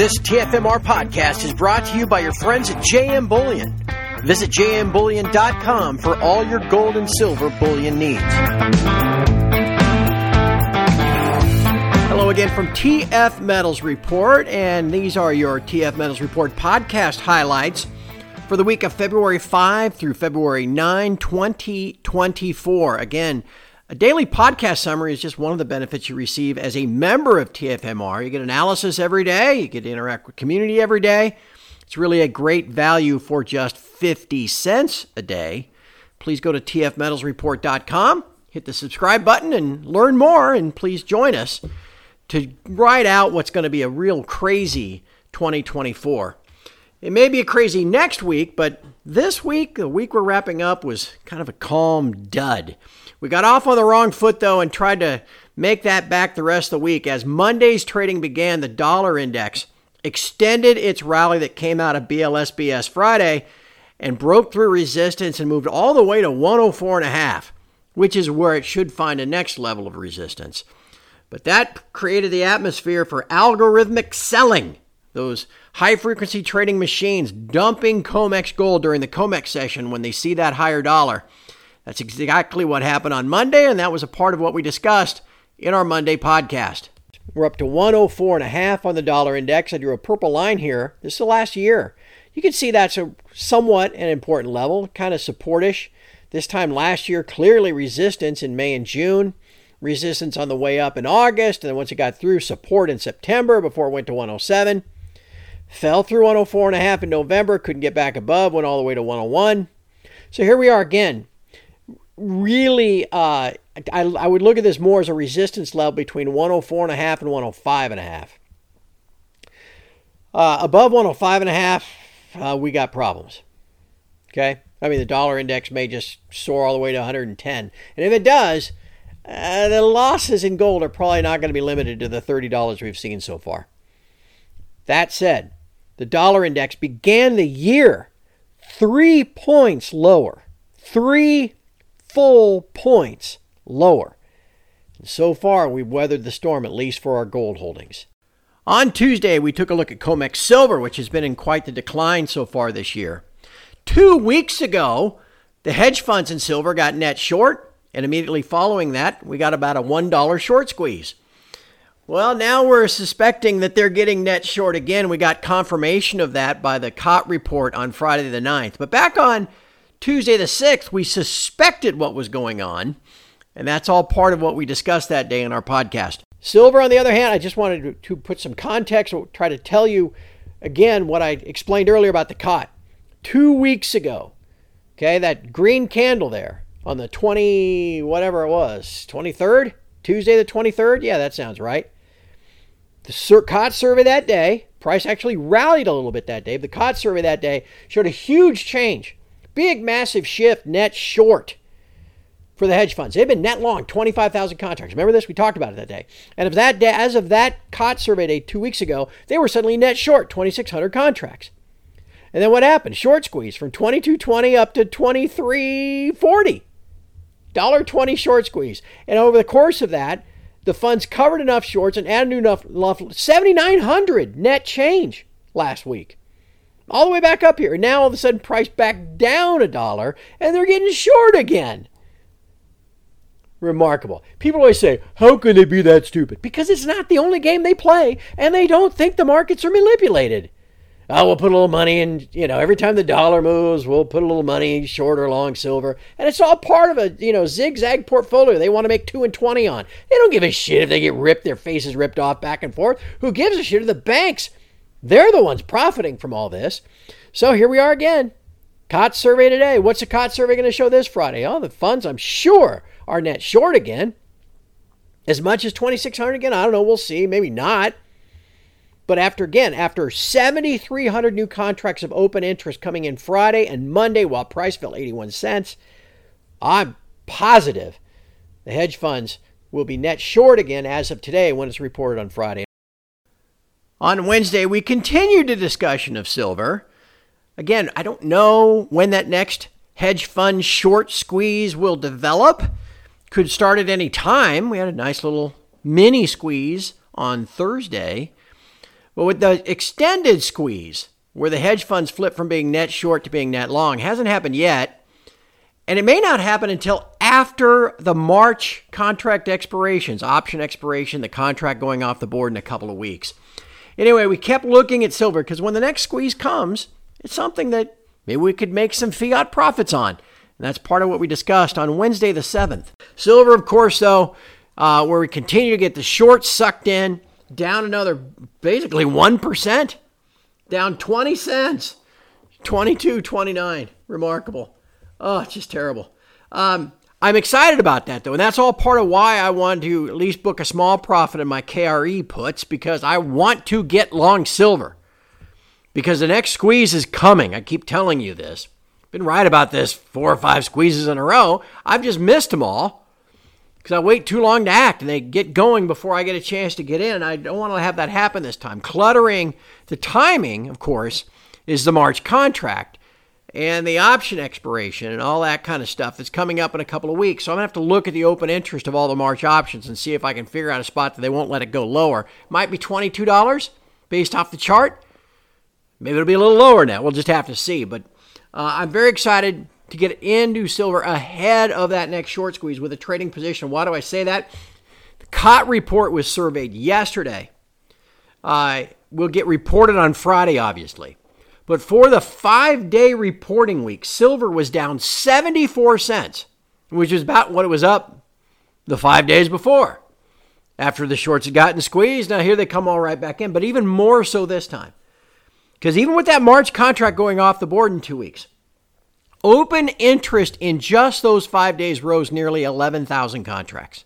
This TFMR podcast is brought to you by your friends at JM Bullion. Visit jmbullion.com for all your gold and silver bullion needs. Hello again from TF Metals Report, and these are your TF Metals Report podcast highlights for the week of February 5 through February 9, 2024. Again, a daily podcast summary is just one of the benefits you receive as a member of TFMR. You get analysis every day, you get to interact with community every day. It's really a great value for just 50 cents a day. Please go to tfmetalsreport.com, hit the subscribe button, and learn more. And please join us to ride out what's going to be a real crazy 2024. It may be crazy next week, but this week, the week we're wrapping up, was kind of a calm dud. We got off on the wrong foot, though, and tried to make that back the rest of the week. As Monday's trading began, the dollar index extended its rally that came out of BLSBS Friday and broke through resistance and moved all the way to 104.5, which is where it should find a next level of resistance. But that created the atmosphere for algorithmic selling. Those high frequency trading machines dumping COMEX gold during the COMEX session when they see that higher dollar. That's exactly what happened on Monday, and that was a part of what we discussed in our Monday podcast. We're up to 104 and a half on the dollar index. I drew a purple line here. This is the last year. You can see that's a somewhat an important level, kind of supportish. This time last year, clearly resistance in May and June, resistance on the way up in August, and then once it got through, support in September before it went to 107. Fell through 104 and a half in November, couldn't get back above, went all the way to 101. So here we are again really, uh, I, I would look at this more as a resistance level between 104 and a half and 105 and a half. Uh, above 105 and a half, uh, we got problems. Okay, I mean the dollar index may just soar all the way to 110, and if it does, uh, the losses in gold are probably not going to be limited to the $30 we've seen so far. That said, the dollar index began the year three points lower. Three full points lower. And so far, we've weathered the storm, at least for our gold holdings. On Tuesday, we took a look at COMEX Silver, which has been in quite the decline so far this year. Two weeks ago, the hedge funds in silver got net short, and immediately following that, we got about a $1 short squeeze. Well, now we're suspecting that they're getting net short again. We got confirmation of that by the COT report on Friday the 9th. But back on Tuesday the 6th, we suspected what was going on, and that's all part of what we discussed that day in our podcast. Silver, on the other hand, I just wanted to put some context, or try to tell you again what I explained earlier about the COT. Two weeks ago, okay, that green candle there on the 20, whatever it was, 23rd? Tuesday the 23rd? Yeah, that sounds right. The COT survey that day, price actually rallied a little bit that day. The COT survey that day showed a huge change Big, massive shift net short for the hedge funds. They've been net long 25,000 contracts. Remember this? We talked about it that day. And of that day, as of that COT survey day two weeks ago, they were suddenly net short 2,600 contracts. And then what happened? Short squeeze from 22.20 up to 23.40. Dollar 20 short squeeze. And over the course of that, the funds covered enough shorts and added enough, enough 7,900 net change last week all the way back up here. And now all of a sudden, price back down a dollar, and they're getting short again. Remarkable. People always say, How can they be that stupid? Because it's not the only game they play, and they don't think the markets are manipulated. Oh, we'll put a little money in, you know, every time the dollar moves, we'll put a little money short or long silver. And it's all part of a, you know, zigzag portfolio they want to make 2 and 20 on. They don't give a shit if they get ripped, their faces ripped off back and forth. Who gives a shit if the banks they're the ones profiting from all this. So here we are again. COT survey today. What's the COT survey going to show this Friday? Oh, the funds, I'm sure, are net short again. As much as 2,600 again? I don't know. We'll see. Maybe not. But after, again, after 7,300 new contracts of open interest coming in Friday and Monday while price fell 81 cents, I'm positive the hedge funds will be net short again as of today when it's reported on Friday. On Wednesday, we continued the discussion of silver. Again, I don't know when that next hedge fund short squeeze will develop. Could start at any time. We had a nice little mini squeeze on Thursday. But with the extended squeeze, where the hedge funds flip from being net short to being net long, hasn't happened yet. And it may not happen until after the March contract expirations, option expiration, the contract going off the board in a couple of weeks. Anyway, we kept looking at silver because when the next squeeze comes, it's something that maybe we could make some fiat profits on. And that's part of what we discussed on Wednesday the 7th. Silver, of course, though, uh, where we continue to get the shorts sucked in, down another basically 1%, down 20 cents, 22, 29. Remarkable. Oh, it's just terrible. Um, I'm excited about that though, and that's all part of why I wanted to at least book a small profit in my KRE puts because I want to get long silver. Because the next squeeze is coming. I keep telling you this. Been right about this four or five squeezes in a row. I've just missed them all because I wait too long to act and they get going before I get a chance to get in. I don't want to have that happen this time. Cluttering the timing, of course, is the March contract and the option expiration and all that kind of stuff that's coming up in a couple of weeks. So I'm going to have to look at the open interest of all the March options and see if I can figure out a spot that they won't let it go lower. Might be $22 based off the chart. Maybe it'll be a little lower now. We'll just have to see. But uh, I'm very excited to get into silver ahead of that next short squeeze with a trading position. Why do I say that? The COT report was surveyed yesterday. Uh, will get reported on Friday, obviously. But for the five day reporting week, silver was down 74 cents, which is about what it was up the five days before. After the shorts had gotten squeezed, now here they come all right back in, but even more so this time. Because even with that March contract going off the board in two weeks, Open interest in just those five days rose nearly 11,000 contracts.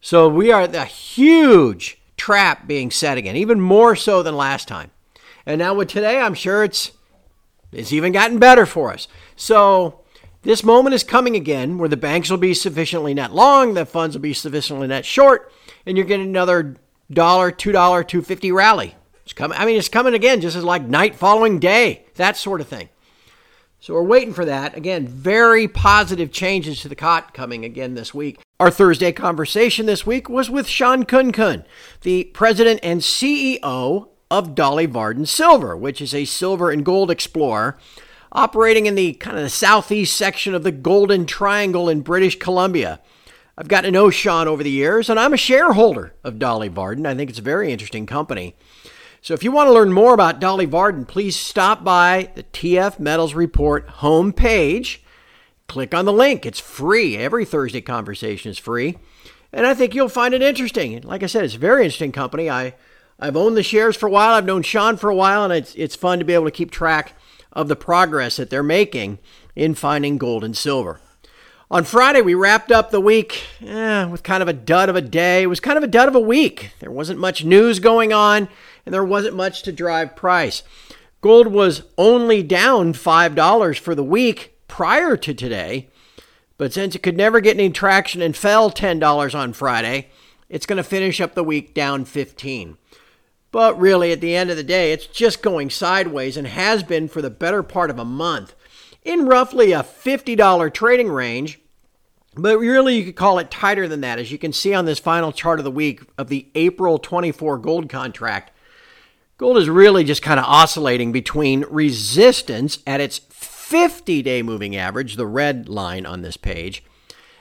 So we are the huge trap being set again, even more so than last time. And now with today, I'm sure it's it's even gotten better for us. So this moment is coming again where the banks will be sufficiently net long, the funds will be sufficiently net short, and you're getting another dollar, two dollar, two fifty rally. It's coming. I mean, it's coming again, just as like night following day, that sort of thing. So we're waiting for that. Again, very positive changes to the COT coming again this week. Our Thursday conversation this week was with Shawn Khunkhun, the president and CEO of Dolly Varden Silver, which is a silver and gold explorer operating in the kind of the southeast section of the Golden Triangle in British Columbia. I've gotten to know Shawn over the years, and I'm a shareholder of Dolly Varden. I think it's a very interesting company. So if you want to learn more about Dolly Varden, please stop by the TF Metals Report homepage. Click on the link. It's free. Every Thursday conversation is free. And I think you'll find it interesting. Like I said, it's a very interesting company. I, I've owned the shares for a while. I've known Shawn for a while, and it's, it's fun to be able to keep track of the progress that they're making in finding gold and silver. On Friday, we wrapped up the week eh, with kind of a dud of a day. It was kind of a dud of a week. There wasn't much news going on and there wasn't much to drive price. Gold was only down $5 for the week prior to today, but since it could never get any traction and fell $10 on Friday, it's going to finish up the week down 15. But really, at the end of the day, it's just going sideways and has been for the better part of a month in roughly a $50 trading range. But really, you could call it tighter than that, as you can see on this final chart of the week of the April 24 gold contract. Gold is really just kind of oscillating between resistance at its 50 day moving average, the red line on this page,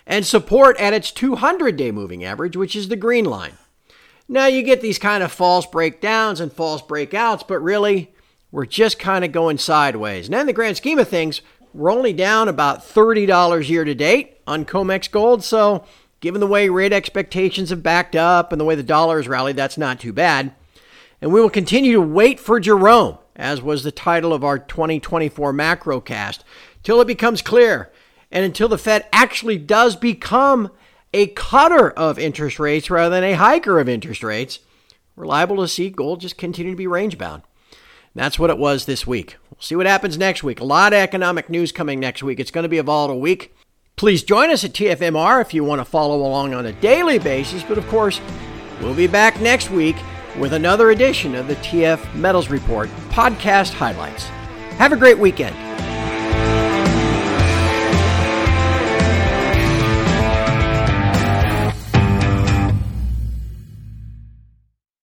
and support at its 200 day moving average, which is the green line. Now you get these kind of false breakdowns and false breakouts, but really, we're just kind of going sideways. Now, in the grand scheme of things, we're only down about $30 year to date on COMEX gold, so given the way rate expectations have backed up and the way the dollar has rallied, that's not too bad. And we will continue to wait for Jerome, as was the title of our 2024 macrocast, till it becomes clear and until the Fed actually does become a cutter of interest rates rather than a hiker of interest rates, we're liable to see gold just continue to be range bound. That's what it was this week. We'll see what happens next week. A lot of economic news coming next week. It's going to be a volatile week. Please join us at TFMR if you want to follow along on a daily basis. But of course, we'll be back next week with another edition of the TF Metals Report podcast highlights. Have a great weekend.